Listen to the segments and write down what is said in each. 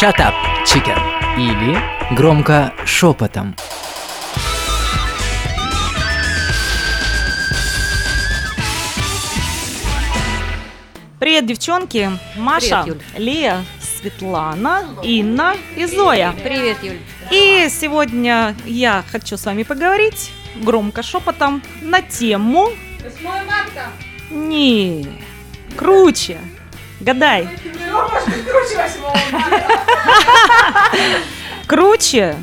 Shut up, chicken. Или громко шепотом. Привет, девчонки. Маша, Привет, Лея, Светлана, Инна и Зоя. Привет, Юль. И сегодня я хочу с вами поговорить громко шепотом на тему... 8 марта. Не, круче. Гадай. Круче 8 марта. Круче.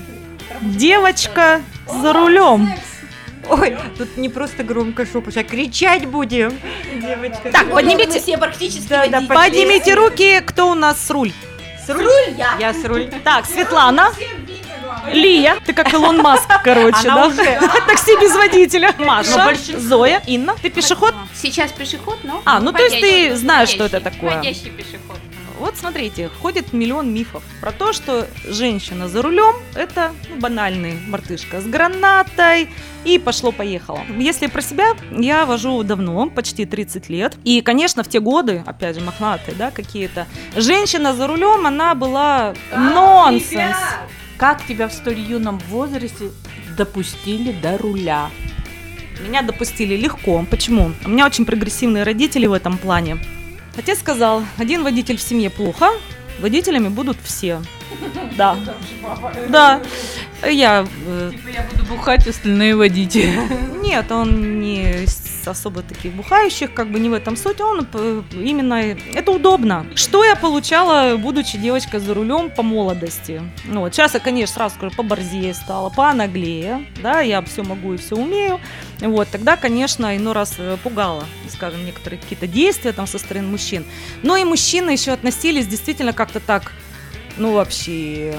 Девочка за рулем. Ой, тут не просто громко шепот, а кричать будем. Девочка. Так, поднимите, все практически Да, да, поднимите руки, кто у нас с руль. с руль. Я. Я с руль. Так, Светлана, Всем. Лия, ты как Илон Маск, короче, да? Такси без водителя. Маша, Зоя, Инна, ты пешеход? Сейчас пешеход, но... А, ну, то есть ты знаешь, что это такое. Ходящий пешеход. Вот смотрите, ходит миллион мифов про то, что женщина за рулем это ну, банальный мартышка с гранатой и пошло-поехало. Если про себя, я вожу давно, почти 30 лет. И, конечно, в те годы, опять же, мохнатые, да, какие-то, женщина за рулем, она была нонсенс. Как тебя в столь юном возрасте допустили до руля? Меня допустили легко. Почему? У меня очень прогрессивные родители в этом плане. Отец сказал, один водитель в семье плохо, водителями будут все. Да. Да. Я... э, Типа я буду бухать, остальные водить. Нет, он не из особо таких бухающих, как бы не в этом суть, он э, именно... Это удобно. Что я получала, будучи девочкой за рулем по молодости? Ну, вот сейчас я, конечно, сразу скажу, поборзее стала, понаглее, да, я все могу и все умею. Вот, тогда, конечно, иной раз э, пугало, скажем, некоторые какие-то действия там со стороны мужчин. Но и мужчины еще относились действительно как-то так, ну, вообще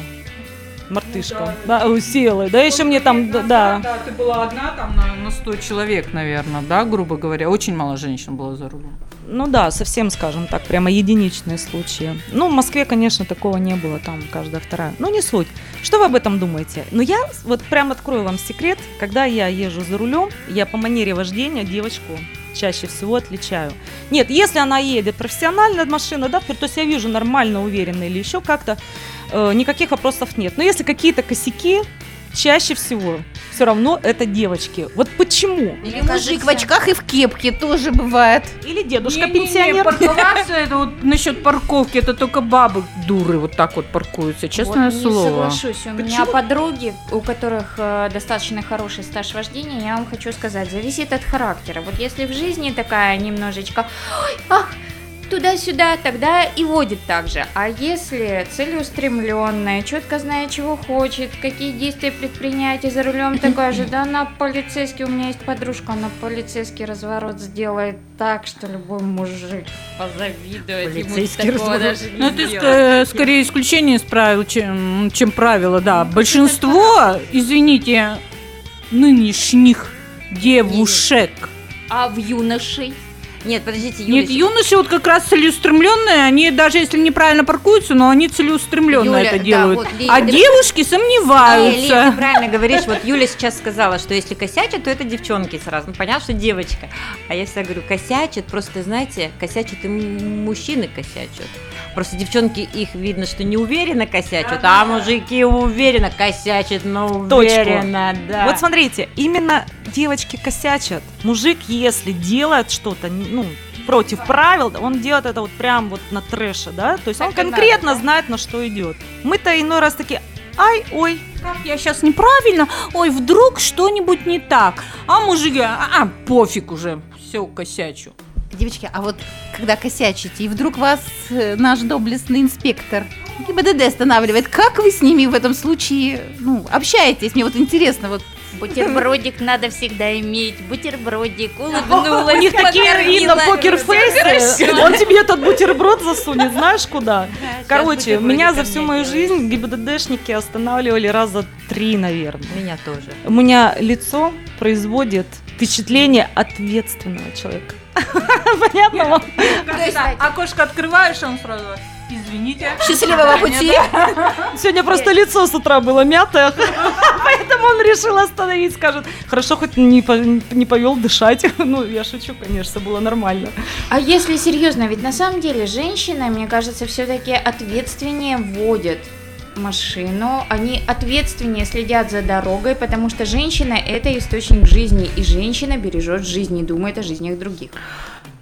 мартышка, да, села, да, еще мне там, да, да, Да, ты была одна там на, на 100 человек, наверное, да, грубо говоря. Очень мало женщин было за рулем. Ну да, совсем, скажем так, прямо единичные случаи. Ну, в Москве, конечно, такого не было, там каждая вторая. Ну, не суть. Что вы об этом думаете? Ну, я вот прям открою вам секрет. Когда я езжу за рулем, я по манере вождения девочку чаще всего отличаю. Нет, если она едет профессионально машина, да, то есть я вижу нормально, уверенно или еще как-то, э, никаких вопросов нет. Но если какие-то косяки, чаще всего все равно это девочки. Вот почему? Или мужик в очках и в кепке тоже бывает. Или дедушка пенсионер. парковаться, это вот насчет парковки, это только бабы дуры вот так вот паркуются, честное вот не слово. соглашусь. У меня подруги, у которых э, достаточно хороший стаж вождения, я вам хочу сказать, зависит от характера. Вот если в жизни такая немножечко, «Ой, ах, туда-сюда, тогда и водит так же. А если целеустремленная, четко знает, чего хочет, какие действия предпринять, и за рулем такая же, да, на полицейский, у меня есть подружка, она полицейский разворот сделает так, что любой мужик позавидует. ему Полицейский такого разворот. даже не Ну, это э, скорее исключение из правил, чем, чем правило, да. Большинство, извините, нынешних девушек. А в юношей? Нет, подождите, Нет, Юлечка. юноши вот как раз целеустремленные, они даже если неправильно паркуются, но они целеустремленно Юля, это да, делают. вот, Лия, а ты- девушки Лия, сомневаются. ты правильно говоришь. Вот Юля сейчас сказала, что если косячат, то это девчонки сразу. Ну, понятно, что девочка. А я всегда говорю, косячат, просто, знаете, косячат и мужчины косячат. Просто девчонки, их видно, что не уверенно косячат, а мужики уверенно косячат, но Точку. уверенно, да. Вот смотрите, именно девочки косячат. Мужик, если делает что-то, ну, против правил, он делает это вот прям вот на трэше, да? То есть он Так и конкретно надо, да? знает, на что идет. Мы-то иной раз такие, ай, ой, Как я сейчас неправильно? Ой, вдруг что-нибудь не так. А мужики, а, а, пофиг уже, все косячу. Девочки, а вот когда косячите, и вдруг вас э, наш доблестный инспектор ГИБДД останавливает, как вы с ними в этом случае ну, общаетесь? Мне вот интересно, вот Бутербродик надо всегда иметь. Бутербродик, улыбнулась. у них такие Инна покерфейсы, он тебе этот бутерброд засунет, знаешь куда? Короче, меня за всю мою жизнь ГИБДДшники останавливали раза три, наверное. Меня тоже. У меня лицо производит впечатление ответственного человека. Понятно вам? Окошко открываешь, он сразу. Извините. Счастливого пути. Сегодня просто лицо с утра было мятое, поэтому он решил остановить, скажет, хорошо, хоть не, по- не повел дышать. Ну, я шучу, конечно, было нормально. А если серьезно, ведь на самом деле женщины, мне кажется, все-таки ответственнее водят машину, они ответственнее следят за дорогой, потому что женщина это источник жизни, и женщина бережет жизнь и думает о жизнях других.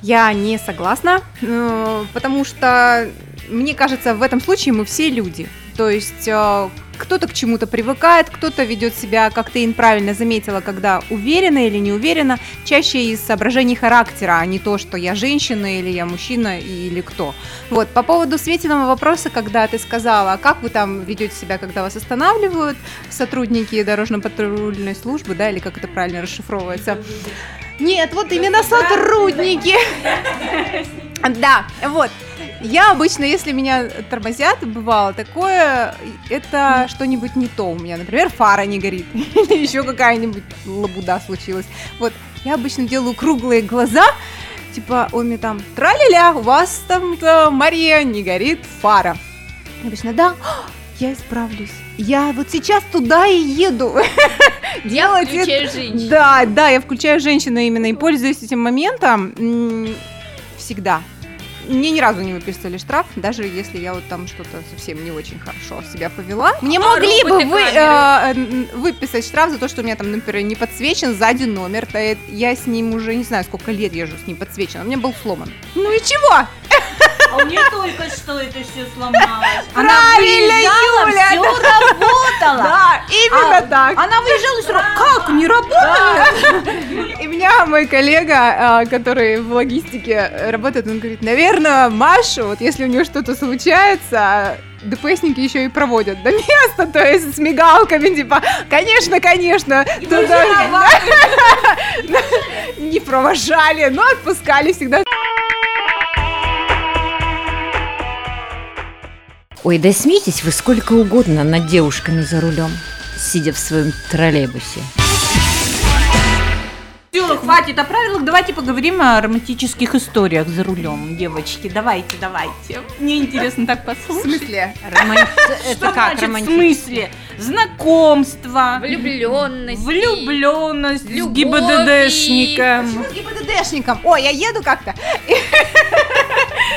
Я не согласна, э, потому что мне кажется, в этом случае мы все люди. То есть э, кто-то к чему-то привыкает, кто-то ведет себя, как ты правильно заметила, когда уверенно или не уверенно, чаще из соображений характера, а не то, что я женщина или я мужчина или кто. Вот, по поводу Светиного вопроса, когда ты сказала, а как вы там ведете себя, когда вас останавливают сотрудники дорожно-патрульной службы, да, или как это правильно расшифровывается? Нет, вот именно сотрудники. Да, вот. Я обычно, если меня тормозят, бывало такое, это что-нибудь не то у меня. Например, фара не горит. Или еще какая-нибудь лабуда случилась. Вот, я обычно делаю круглые глаза, типа, ой, мне там, траля у вас там, э, Мария, не горит фара. Я обычно, да, я исправлюсь. Я вот сейчас туда и еду. Делать это- Включая женщин. да, да, я включаю женщину именно и пользуюсь этим моментом всегда. Мне ни разу не выписывали штраф, даже если я вот там что-то совсем не очень хорошо себя повела. Мне могли бы вы, э, выписать штраф за то, что у меня там, например, не подсвечен сзади номер. Я с ним уже не знаю, сколько лет езжу с ним подсвечен. У меня был сломан. Ну и чего? А у нее только что это все сломалось. Правильно, Юля! все работало. Да, именно так. Она выезжала и сразу, как, не работает? И меня мой коллега, а, который в логистике работает, он говорит, наверное, Машу, вот если у нее что-то случается, ДПСники еще и проводят до места, то есть с мигалками, типа, конечно, конечно, туда не провожали, но отпускали всегда. Ой, да смейтесь вы сколько угодно над девушками за рулем, сидя в своем троллейбусе. Все, хватит о правилах, давайте поговорим о романтических историях за рулем, девочки. Давайте, давайте. Мне интересно так В послушать. смысле? Роман- Что Это как значит в смысле? Знакомство, Влюбленность. влюбленность с ГИБДДшником. С ГИБДДшником. Ой, я еду как-то.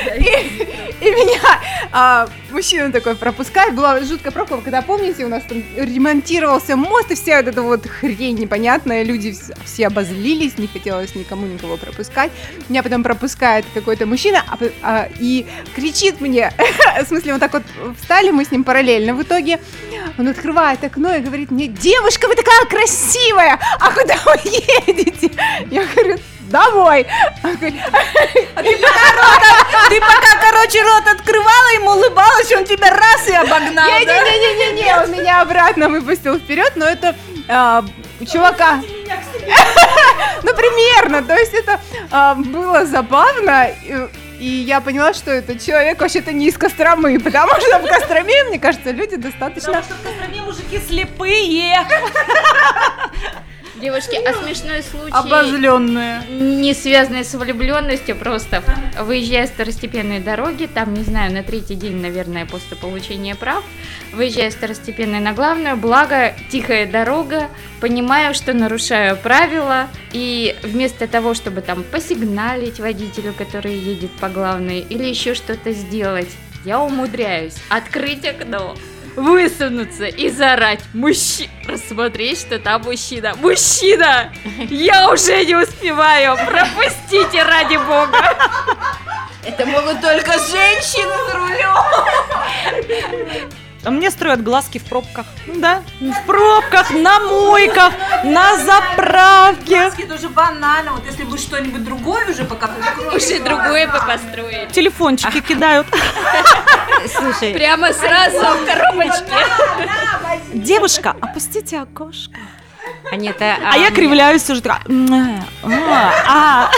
И, меня а, мужчина такой пропускает. Была жуткая пробка, когда, помните, у нас там ремонтировался мост, и вся вот эта вот хрень непонятная. Люди вс- все обозлились, не хотелось никому никого пропускать. Меня потом пропускает какой-то мужчина а а, и кричит мне. В смысле, вот так вот встали мы с ним параллельно. В итоге он открывает окно и говорит мне, девушка, вы такая красивая, а куда вы едете? Я говорю, домой. Он говорит, Ты пока, короче, рот открывала, ему улыбалась, он тебя раз и обогнал? Не-не-не-не-не, он меня обратно выпустил вперед, но это а, чувака. Ну, примерно, то есть это а, было забавно, и, и я поняла, что этот человек вообще-то не из Костромы, потому что в Костроме, мне кажется, люди достаточно... Потому что в Костроме мужики слепые. Девушки, а смешной случай, Обозленная. не связанный с влюбленностью, просто выезжая с второстепенной дороги, там, не знаю, на третий день, наверное, после получения прав, выезжая с второстепенной на главную, благо тихая дорога, понимаю, что нарушаю правила, и вместо того, чтобы там посигналить водителю, который едет по главной, или еще что-то сделать, я умудряюсь открыть окно, высунуться и заорать мужчина, рассмотреть, что там мужчина. Мужчина! Я уже не успеваю! Пропустите ради бога! Это могут только женщины за рулем. А мне строят глазки в пробках. Да, в пробках, на мойках, на заправке. Маски тоже банально. Вот если бы что-нибудь другое уже пока Уже другое бы построить. Телефончики кидают. Слушай, Прямо сразу в коробочке. Девушка, опустите окошко. Анета, А я кривляюсь уже такая. «М, а, а».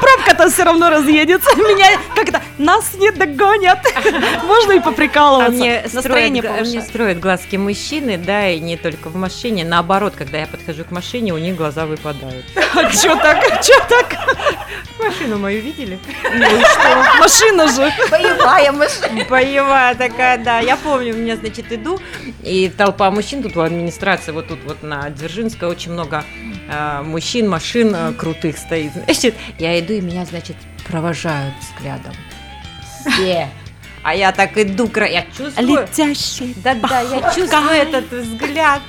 Пробка-то все равно разъедется. Меня как-то нас не догонят. Можно и А поприкалываться. мне Настроение строят, мне строят глазки мужчины, да, и не только в машине. Наоборот, когда я подхожу к машине, у них глаза выпадают. Чё так? Чё так? Машину мою видели? Машина же. Боевая машина. Боевая такая, да. Я помню, у меня, значит, иду, и толпа мужчин тут у администрации, вот тут вот на Дзержинской очень много мужчин, машин э, крутых стоит. Значит, я иду, и меня, значит, провожают взглядом. Все. А я так иду, я чувствую... Летящий. Да-да, я чувствую этот взгляд.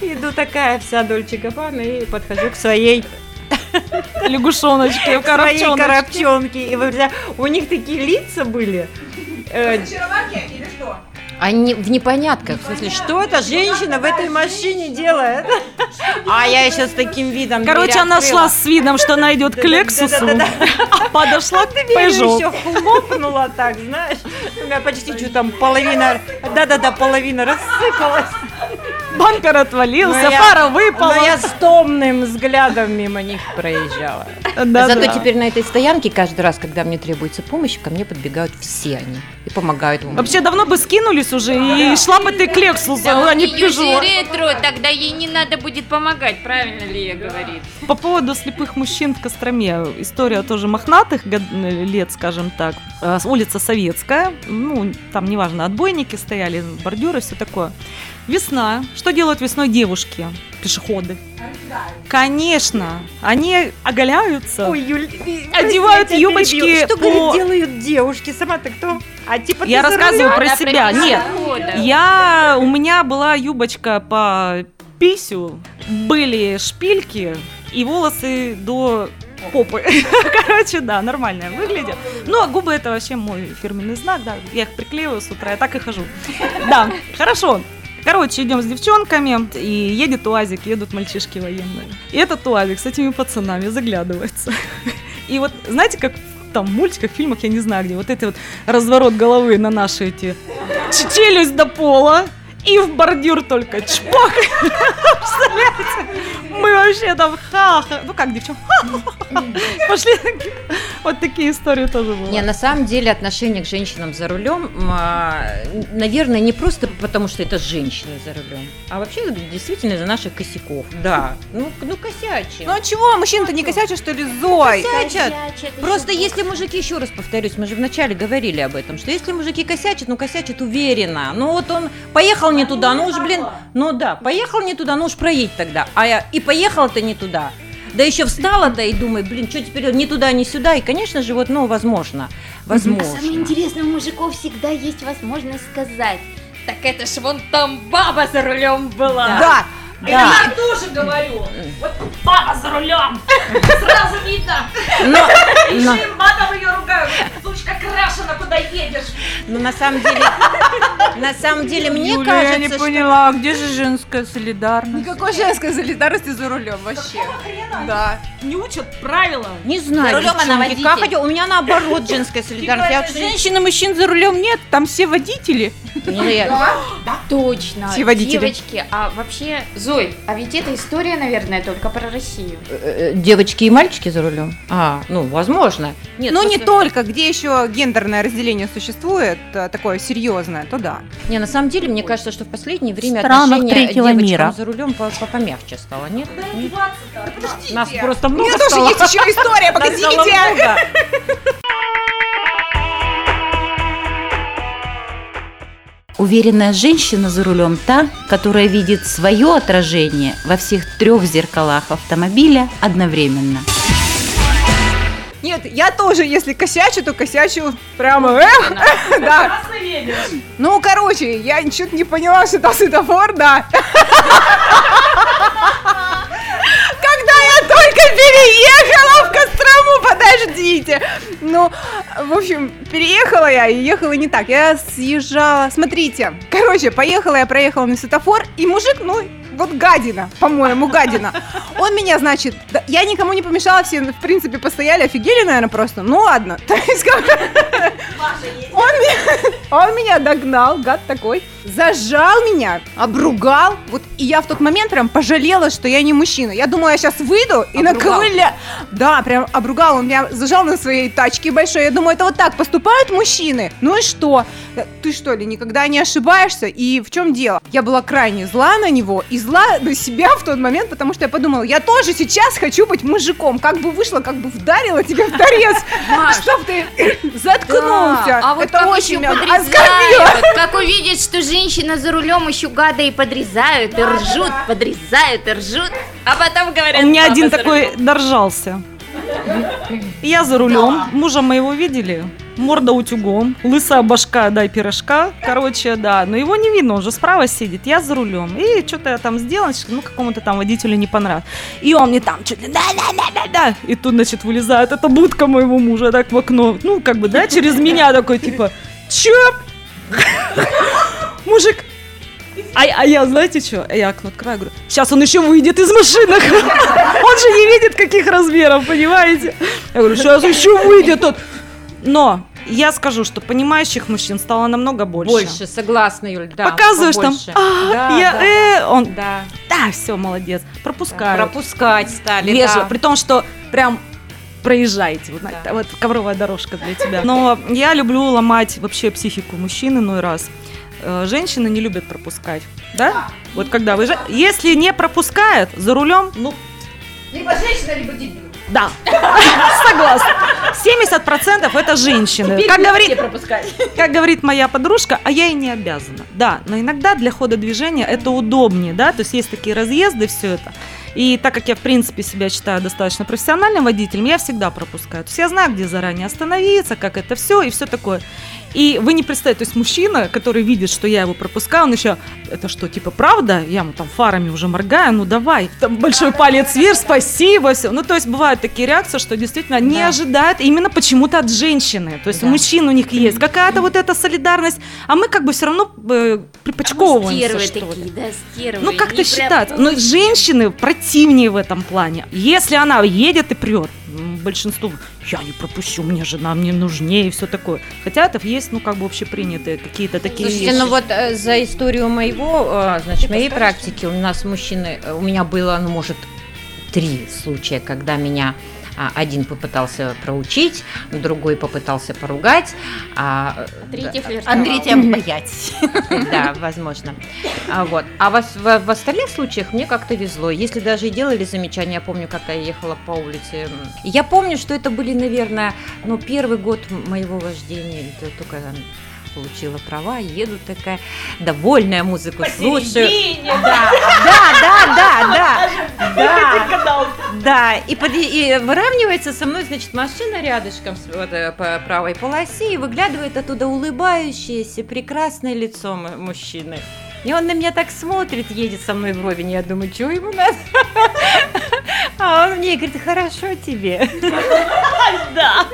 Иду такая вся Дольче Габбана и подхожу к своей, Лягушоночки, своей коробчоночки. коробчонке. И вы у них такие лица были. э, Они в непонятках, в смысле, что эта женщина в этой машине делает? А я еще с таким видом Короче, она шла с видом, что она идет к. Лексусу, а подошла к Peugeot. еще хлопнула так, знаешь. У меня почти что там половина, да-да-да, половина рассыпалась. Бампер отвалился, Но я- фара выпала. Но я с томным взглядом мимо них проезжала. Да, Зато да. теперь на этой стоянке каждый раз, когда мне требуется помощь, ко мне подбегают все они и помогают мне. Вообще давно бы скинулись уже и шла бы ты к Лексусу, Да а не к ретро, тогда ей не надо будет помогать, правильно ли я говорит? По поводу слепых мужчин в Костроме. История тоже мохнатых лет, скажем так. Э, Улица Советская. Ну, там, неважно, отбойники стояли, бордюры, все такое. Весна. Что делают весной девушки? Пешеходы. Конечно. Они оголяются. Ой, Юль, Одевают прости, я юбочки. Что, по- говорит, делают девушки? Сама-то кто? А типа Я ты за рассказываю рулем? про Она себя. прям Нет. года. Я, у меня была юбочка по писю, были шпильки и волосы до попы. Короче, да, нормально выглядят. Ну, а губы это вообще мой фирменный знак, да. Я их приклеиваю с утра, я так и хожу. Да, хорошо. Короче, идем с девчонками, и едет УАЗик, едут мальчишки военные. И этот УАЗик с этими пацанами заглядывается. И вот, знаете, как в там мультиках, фильмах, я не знаю где, вот это вот разворот головы на наши эти челюсть до пола, и в бордюр только чпок. Представляете? Мы вообще там ха-ха. Ну как, девчонки? Пошли. Вот такие истории тоже были. Не, на самом деле отношение к женщинам за рулем, а, наверное, не просто потому, что это женщины за рулем, а вообще действительно из-за наших косяков. Да, ну, ну косячим. Ну а чего, мужчина-то не косячит, что ли, Зой? Косячат. Косячат Просто если мужики, еще раз повторюсь, мы же вначале говорили об этом, что если мужики косячат, ну косячат уверенно. Ну вот он поехал не туда, ну уж, блин, ну да, поехал не туда, ну уж проедь тогда. А я и поехал-то не туда. Да еще встала-то и думаю, блин, что теперь ни туда, ни сюда. И, конечно же, вот, ну, возможно. А самое Возможно. интересное, у мужиков всегда есть возможность сказать. Так это ж вон там баба за рулем была. Да, Да. Я тоже говорю. Вот баба за рулем. Сразу видно. Но, но- Еще и матом ее ругают. Сучка крашена, куда едешь. но на самом деле, на самом деле, мне Юля, кажется, я не что- поняла, где же женская солидарность? никакой женской солидарности за рулем вообще. Да. Не учат правила. Не знаю, За рулем она как водитель. хотела. У меня наоборот женская солидарность. Я Женщин и мужчин за рулем нет, там все водители. Не, я- Точно. Все водители. Девочки, а вообще, Зой, а ведь эта история, наверное, только про Россию. э, э, Девочки и мальчики за рулем? А, ну, возможно. Нет, Ну не просто- только, где еще гендерное разделение существует, э, такое серьезное, то да. Не, на самом деле, мне кажется, что в последнее время странах отношение девочкам мира. за рулем по- по- помягче стало, нет? Нет? Нас просто У много меня тоже есть еще история, погодите. Уверенная женщина за рулем та, которая видит свое отражение во всех трех зеркалах автомобиля одновременно. Нет, я тоже, если косячу, то косячу прямо, эх, да. Ну, короче, я что-то не поняла, что там светофор, да. Переехала в Кострому, подождите. Ну, в общем, переехала я и ехала не так. Я съезжала, смотрите, короче, поехала я, проехала на светофор, и мужик, ну, вот гадина, по-моему, гадина. Он меня, значит, да, я никому не помешала, все, в принципе, постояли, офигели, наверное, просто. Ну ладно. То есть, как он, меня, Он меня догнал, гад такой, зажал меня, обругал. Вот и я в тот момент прям пожалела, что я не мужчина. Я думала, я сейчас выйду и Обругал? наковыля. Да, прям обругал. Он меня зажал на своей тачке большой. Я думаю, это вот так поступают мужчины. Ну и что? Ты что ли, никогда не ошибаешься? И в чем дело? Я была крайне зла на него и зла на себя в тот момент, потому что я подумала, я тоже сейчас хочу быть мужиком. Как бы вышло, как бы вдарила тебя в торец. Чтоб ты заткнулся. А вот это очень меня оскорбило. как увидят, что женщина за рулем еще гада и подрезают, и ржут, подрезают, и ржут, а потом говорят... У меня «Папа один такой рулем». доржался. Я за рулем, мужа моего видели, морда утюгом, лысая башка, дай пирожка, короче, да, но его не видно, он же справа сидит, я за рулем, и что-то я там сделала, ну, какому-то там водителю не понравилось, и он мне там чуть ли да-да-да-да-да, и тут, значит, вылезает эта будка моего мужа так в окно, ну, как бы, да, через меня такой, типа, чё? Мужик, а, а я, знаете что? Я окно открою, говорю, сейчас он еще выйдет из машины. Он же не видит, каких размеров, понимаете? Я говорю, сейчас еще выйдет он. Но я скажу, что понимающих мужчин стало намного больше. Больше, согласна, Юль, да. Показываешь там, побольше. «А, Да, я, да, э, он, да. да, все, молодец, пропускаю. Пропускать стали, Вежливо, да. при том, что прям проезжаете, вот, Да. вот ковровая дорожка для тебя. Но я люблю ломать вообще психику мужчин иной раз. Э, Женщины не любят пропускать, да? Вот когда вы... Если не пропускает за рулем, ну... Либо женщина, либо дебил. Да, согласна. 70% это женщины. Как говорит, как говорит моя подружка, а я и не обязана. Да, но иногда для хода движения это удобнее, да, то есть есть такие разъезды, все это. И так как я, в принципе, себя считаю достаточно профессиональным водителем, я всегда пропускаю. То есть я знаю, где заранее остановиться, как это все и все такое. И вы не представляете, то есть мужчина, который видит, что я его пропускаю, он еще, это что, типа, правда? Я ему там фарами уже моргаю, ну давай, там большой палец вверх, спасибо, все. Ну, то есть бывают такие реакции, что действительно не Да. ожидают именно почему-то от женщины. То есть Да. у мужчин у них есть какая-то вот эта солидарность, а мы как бы все равно э, припочковываемся, Стервы что ли. такие, да, стервы. Ну, как-то считать. Но женщины противнее в этом плане. Если она едет и прет, большинству, я не пропущу, мне жена, мне нужнее и все такое. Хотя это есть, ну, как бы общепринятые какие-то такие Слушайте, вещи. ну вот э, за историю моего, э, значит, моей практики у нас мужчины, э, у меня было, ну, может, три случая, когда меня а, один попытался проучить, другой попытался поругать, а э, Третий флиртовал. Тебя боять. да, возможно. А, вот. а в, остальных случаях мне как-то везло. Если даже и делали замечания, я помню, как я ехала по улице. Я помню, что это были, наверное, ну, первый год моего вождения. Это только получила права, еду такая довольная, музыку слушаю. Да, да, да, да, да. Да, и, под- и выравнивается со мной, значит, машина рядышком вот, э, по правой полосе, и выглядывает оттуда улыбающееся, прекрасное лицо мужчины. И он на меня так смотрит, едет со мной вровень, я думаю, что ему надо? А он мне говорит, хорошо тебе. Да.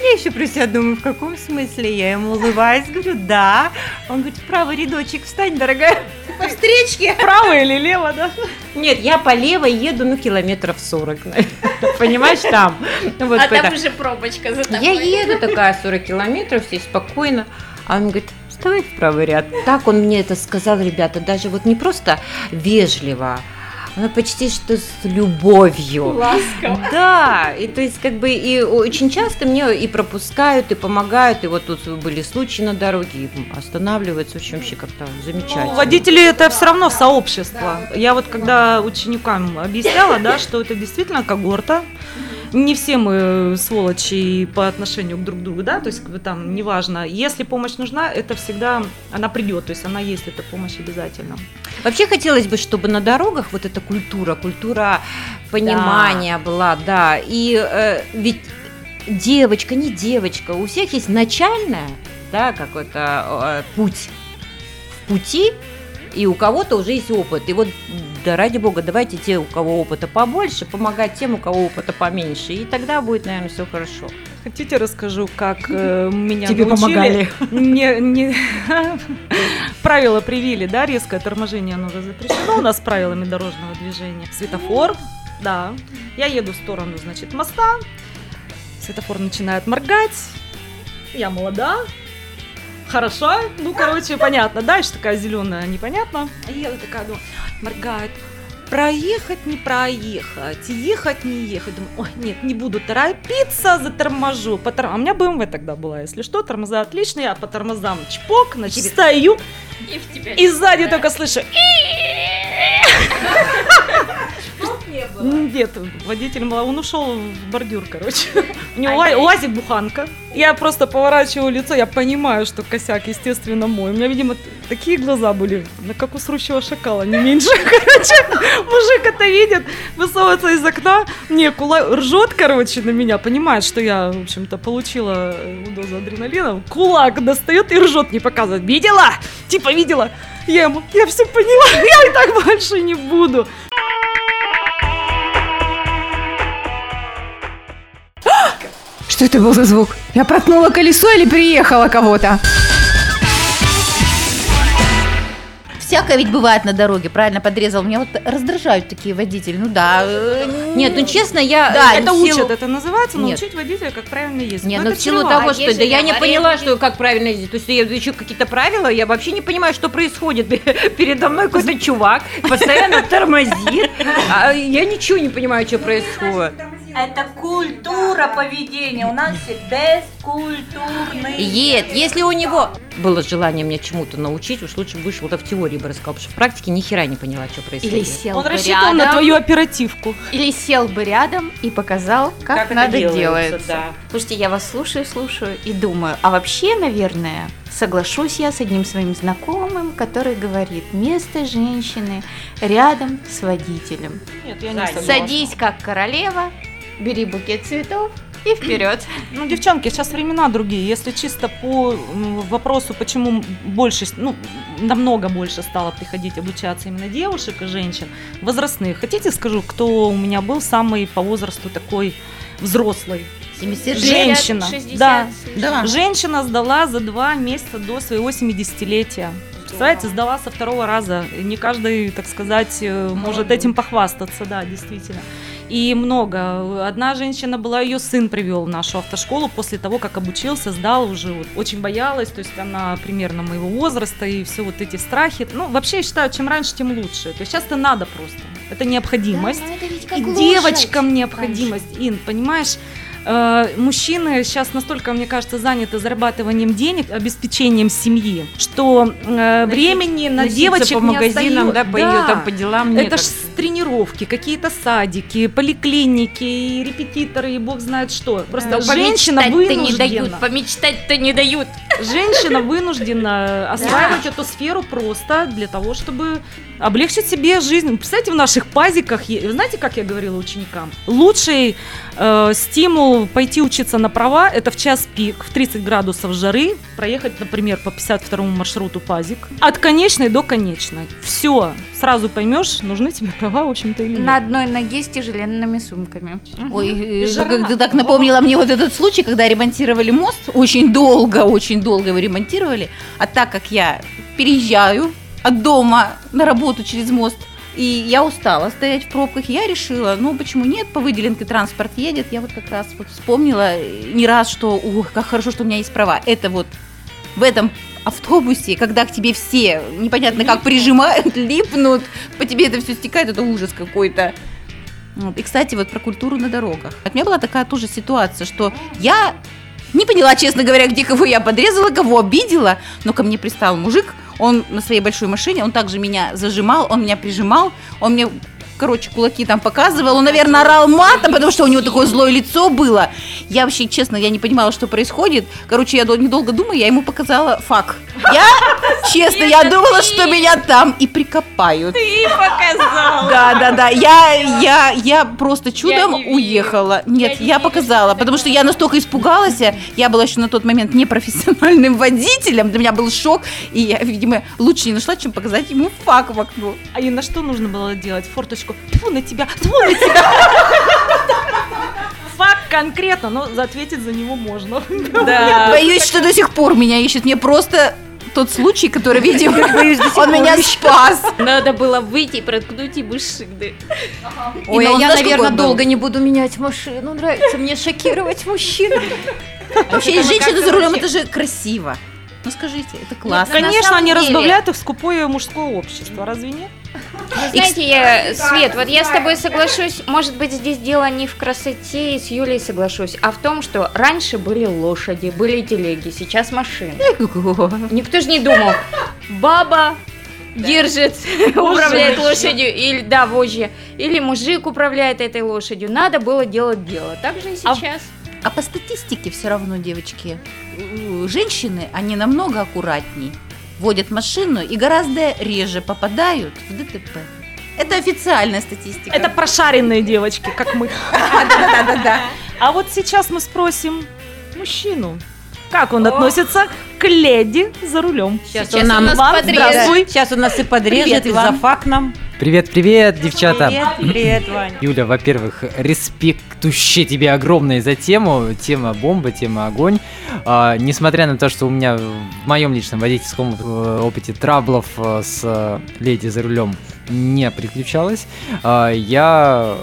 Я еще про себя думаю, в каком смысле? Я ему улыбаюсь, говорю, да. Он говорит, в правый рядочек встань, дорогая. По встречке. Право или лево, да? Нет, я по левой еду, ну, километров 40, наверное. понимаешь, там. Вот А там уже пробочка за тобой. Я еду такая 40 километров, все спокойно. А он говорит, вставай в правый ряд. Так он мне это сказал, ребята, даже вот не просто вежливо, но почти что с любовью. Ласково. Да, и то есть как бы и очень часто мне и пропускают, и помогают, и вот тут были случаи на дороге, и останавливаются, очень вообще как-то замечательно. Ну, водители это все равно сообщество. Я вот когда ученикам объясняла, да, что это действительно когорта. Не все мы сволочи по отношению к друг другу, да, то есть там неважно. Если помощь нужна, это всегда она придет, то есть она есть эта помощь обязательно. Вообще хотелось бы, чтобы на дорогах вот эта культура, культура понимания была, да. И э, ведь девочка, не девочка, у всех есть начальная, да, какой-то э, путь в пути, и у кого-то уже есть опыт. И вот, да ради бога, давайте те, у кого опыта побольше, помогать тем, у кого опыта поменьше. И тогда будет, наверное, все хорошо. Хотите, расскажу, как э, меня Тебе научили? помогали. Не, не... Правила привили, да, резкое торможение, оно уже запрещено у нас правилами дорожного движения. Светофор, да. Я еду в сторону, значит, моста. Светофор начинает моргать. я молода, хороша, ну, короче, понятно. Дальше такая зеленая, непонятно. И я такая думаю, моргает, проехать, не проехать, ехать, не ехать. Думаю, ой, нет, не буду торопиться, заторможу. По тор- А у меня BMW тогда была, если что, тормоза отличные, я по тормозам чпок, значит, стою, И и сзади только слышу нет, водитель мало, он ушел в бордюр, короче. У него ла- УАЗик буханка. Я просто поворачиваю лицо, я понимаю, что косяк, естественно, мой. У меня, видимо, такие глаза были, ну, как у срущего шакала, не меньше. Короче, мужик это видит, высовывается из окна, не, кула... ржет, короче, на меня, понимает, что я, в общем-то, получила э, дозу адреналина. Кулак достает и ржет, не показывает. Видела? Типа видела? Я ему, я все поняла, я и так больше не буду. Что это был за звук? Я проткнула колесо или приехала кого-то? Всякое ведь бывает на дороге, правильно подрезал. Меня вот раздражают такие водители. Ну да. Нет, ну честно, я... Да, это силу- учат, это называется Нет. научить водителя, как правильно ездить. Нет, Но ну это в силу того, А что да я не поняла, что как правильно ездить. То есть я еще какие-то правила, я вообще не понимаю, что происходит. Передо мной какой-то чувак постоянно тормозит. а Я ничего не понимаю, что происходит. Это культура поведения. У нас все бескультурные. Нет, если у него было желание меня чему-то научить, уж лучше бы вышел да в теории бы рассказал, потому что в практике ни хера не поняла, что Или происходит. сел Он бы рассчитывал на рядом, твою оперативку. или сел бы рядом и показал, как, это надо делается, делается. да. Слушайте, я вас слушаю, слушаю и думаю, а вообще, наверное, соглашусь я с одним своим знакомым, который говорит, место женщины рядом с водителем. Нет, я не. Садись как королева, бери букет цветов и вперед. Ну, девчонки, сейчас времена другие. Если чисто по вопросу, почему больше, ну, намного больше стало приходить обучаться именно девушек и женщин, возрастных. Хотите, скажу, кто у меня был самый по возрасту такой взрослый? 70 Женщина. 60, Да. Да. Женщина сдала за два месяца до своего 70-летия. Представляете, сдала со второго раза. Не каждый, так сказать, э, может этим похвастаться, да, действительно. И много. Одна женщина была, ее сын привел в нашу автошколу после того, как обучился, сдал уже, вот, очень боялась, то есть она примерно моего возраста и все вот эти страхи. Ну, вообще, я считаю, чем раньше, тем лучше. То есть сейчас это надо просто. Это необходимость. и девочкам необходимость, Ин, понимаешь? Э, Мужчины сейчас настолько, мне кажется, заняты зарабатыванием денег, обеспечением семьи, что э, времени на девочек по магазинам, не да, по ее там по делам нет. Это ж тренировки, какие-то садики, поликлиники, и репетиторы, и бог знает что. Просто женщина Помечтать-то не дают, вынуждена. помечтать-то не дают. Женщина вынуждена осваивать эту сферу просто для того, чтобы облегчить себе жизнь. Представьте, в наших пазиках, знаете, как я говорила ученикам? Лучший э, стимул пойти учиться на права – это в час пик, в 30 градусов жары, проехать, например, по 52 маршруту пазик, от конечной до конечной. Все, сразу поймешь, нужны тебе права, в общем-то, или нет. На одной ноге с тяжеленными сумками. Ой, э, как ты так напомнила мне вот этот случай, когда ремонтировали мост, очень долго, очень долго его ремонтировали, а так как я переезжаю от дома на работу через мост, и я устала стоять в пробках, я решила, ну почему нет, по выделенке транспорт едет, я вот как раз вот вспомнила э, не раз, что, ух, как хорошо, что у меня есть права. Это вот в этом автобусе, когда к тебе все непонятно как прижимают, липнут, по тебе это все стекает, это ужас какой-то. Вот. И, кстати, вот про культуру на дорогах. У меня была такая тоже ситуация, что я не поняла, честно говоря, где кого я подрезала, кого обидела, но ко мне пристал мужик, он на своей большой машине, он также меня зажимал, он меня прижимал, он мне короче, кулаки там показывал. Он, наверное, орал матом, потому что у него такое злое лицо было. Я вообще, честно, я не понимала, что происходит. Короче, я дол- недолго думаю, я ему показала фак. Я, честно, я думала, что меня там и прикопают. Ты показал. Да, да, да. Я, я, я просто чудом уехала. Нет, я, показала, потому что я настолько испугалась. Я была еще на тот момент непрофессиональным водителем. Для меня был шок. И я, видимо, лучше не нашла, чем показать ему фак в окно. А и на что нужно было делать? Форточку. Фу на тебя, фу на тебя. Факт конкретно, но ответить за него можно. Да. Боюсь, что до сих пор меня ищет. Мне просто тот случай, который, видимо, он меня спас. Надо было выйти и проткнуть ему шины. Ой, а я, наверное, долго не буду менять машину. Нравится мне шокировать мужчин. Вообще, женщина за рулем, это же красиво. Ну скажите, это классно. Конечно, они разбавляют их в скупое мужское общество, разве нет? Вы знаете, я, Свет, вот я с тобой соглашусь, может быть, здесь дело не в красоте, и с Юлей соглашусь, а в том, что раньше были лошади, были телеги, сейчас машины. Никто же не думал, баба держит, управляет лошадью, или, да, вожжи, или мужик управляет этой лошадью. Надо было делать дело. Так же и А- сейчас. А по статистике все равно, девочки, женщины, они намного аккуратней водят машину и гораздо реже попадают в ДТП. Это официальная статистика. Это прошаренные девочки, как мы. да-да-да. А вот сейчас мы спросим мужчину, как он относится к леди за рулем. Сейчас, Сейчас он нам у нас Вам подрежет. здравствуй. Сейчас у нас и подрежет, Привет, и за фак нам. Привет, привет, девчата. Привет, привет, Ваня. Юля, во-первых, респектуще тебе огромное за тему. Тема бомба, тема огонь. А, несмотря на то, что у меня в моем личном водительском э, опыте траблов э, с э, леди за рулем не приключалось, а, я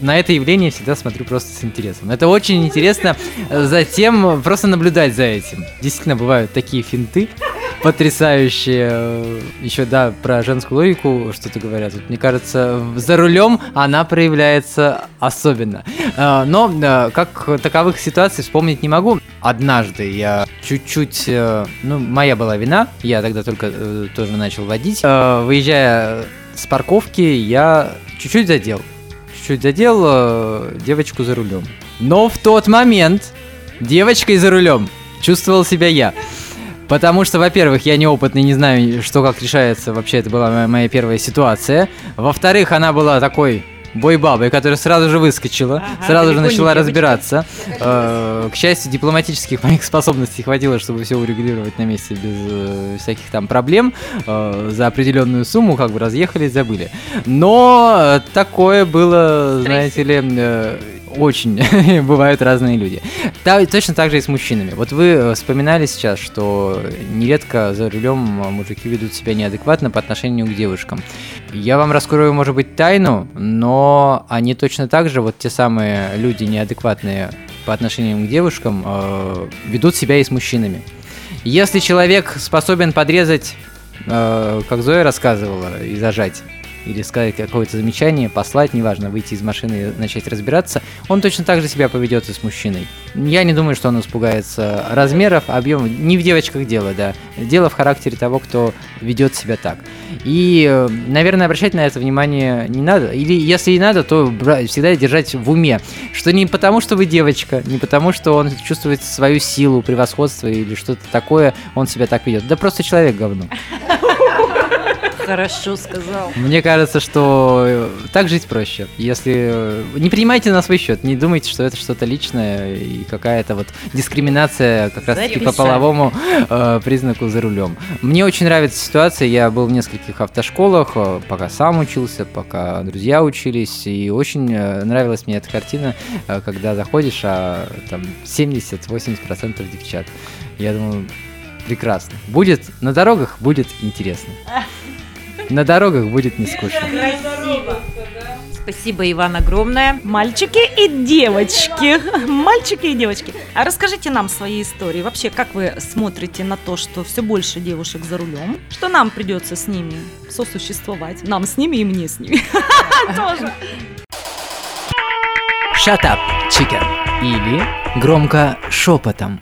на это явление всегда смотрю просто с интересом. Это очень интересно э, затем просто наблюдать за этим. Действительно, бывают такие финты, потрясающие. Еще, да, про женскую логику что-то говорят. Вот, мне кажется, за рулем она проявляется особенно. Э, Но э, как таковых ситуаций вспомнить не могу. Однажды я чуть-чуть, э, ну, моя была вина, я тогда только тоже начал водить. Выезжая с парковки, я чуть-чуть задел. Чуть-чуть задел э, девочку за рулем. Но в тот момент девочкой за рулем чувствовал себя я. Потому что, во-первых, я неопытный, не знаю, что как решается. Вообще, это была моя, моя первая ситуация. Во-вторых, она была такой бойбабой, которая сразу же выскочила, сразу же начала девочка. разбираться. Э, к счастью, дипломатических моих способностей хватило, чтобы все урегулировать на месте без э, всяких там проблем. Э, за определенную сумму как бы разъехались, забыли. Но э, такое было, знаете ли, э, очень бывают разные люди. Та- точно так же и с мужчинами. Вот вы э, вспоминали сейчас, что нередко за рулем э, мужики ведут себя неадекватно по отношению к девушкам. Я вам раскрою, может быть, тайну, но они точно так же, вот те самые люди неадекватные по отношению к девушкам, э, ведут себя и с мужчинами. Если человек способен подрезать, э, как Зоя рассказывала, и зажать, или сказать какое-то замечание, послать, неважно, выйти из машины и начать разбираться, он точно так же себя поведет и с мужчиной. Я не думаю, что он испугается размеров, объемов. Не в девочках дело, да. Дело в характере того, кто ведет себя так. И, э, наверное, обращать на это внимание не надо. Или если и надо, то всегда держать в уме, что не потому, что вы девочка, не потому, что он чувствует свою силу, превосходство или что-то такое, он себя так ведет. Да просто человек говно. Хорошо сказал. Мне кажется, что э, так жить проще. Если э, не принимайте на свой счет, не думайте, что это что-то личное и какая-то вот дискриминация как раз таки по половому э, признаку за рулем. Мне очень нравится ситуация. Я был в нескольких автошколах, э, пока сам учился, пока друзья учились, и очень нравилась мне эта картина, когда заходишь, а там 70-80% девчат. Я думаю, прекрасно. Будет на дорогах будет интересно. На дорогах будет не скучно. Спасибо, Иван, огромное. Мальчики и девочки. Мальчики и девочки. А расскажите нам свои истории. Вообще, как вы смотрите на то, что все больше девушек за рулем, что нам придется с ними сосуществовать? Нам с ними и мне с ними. Тоже. Shut up, chicken. Или громко шепотом.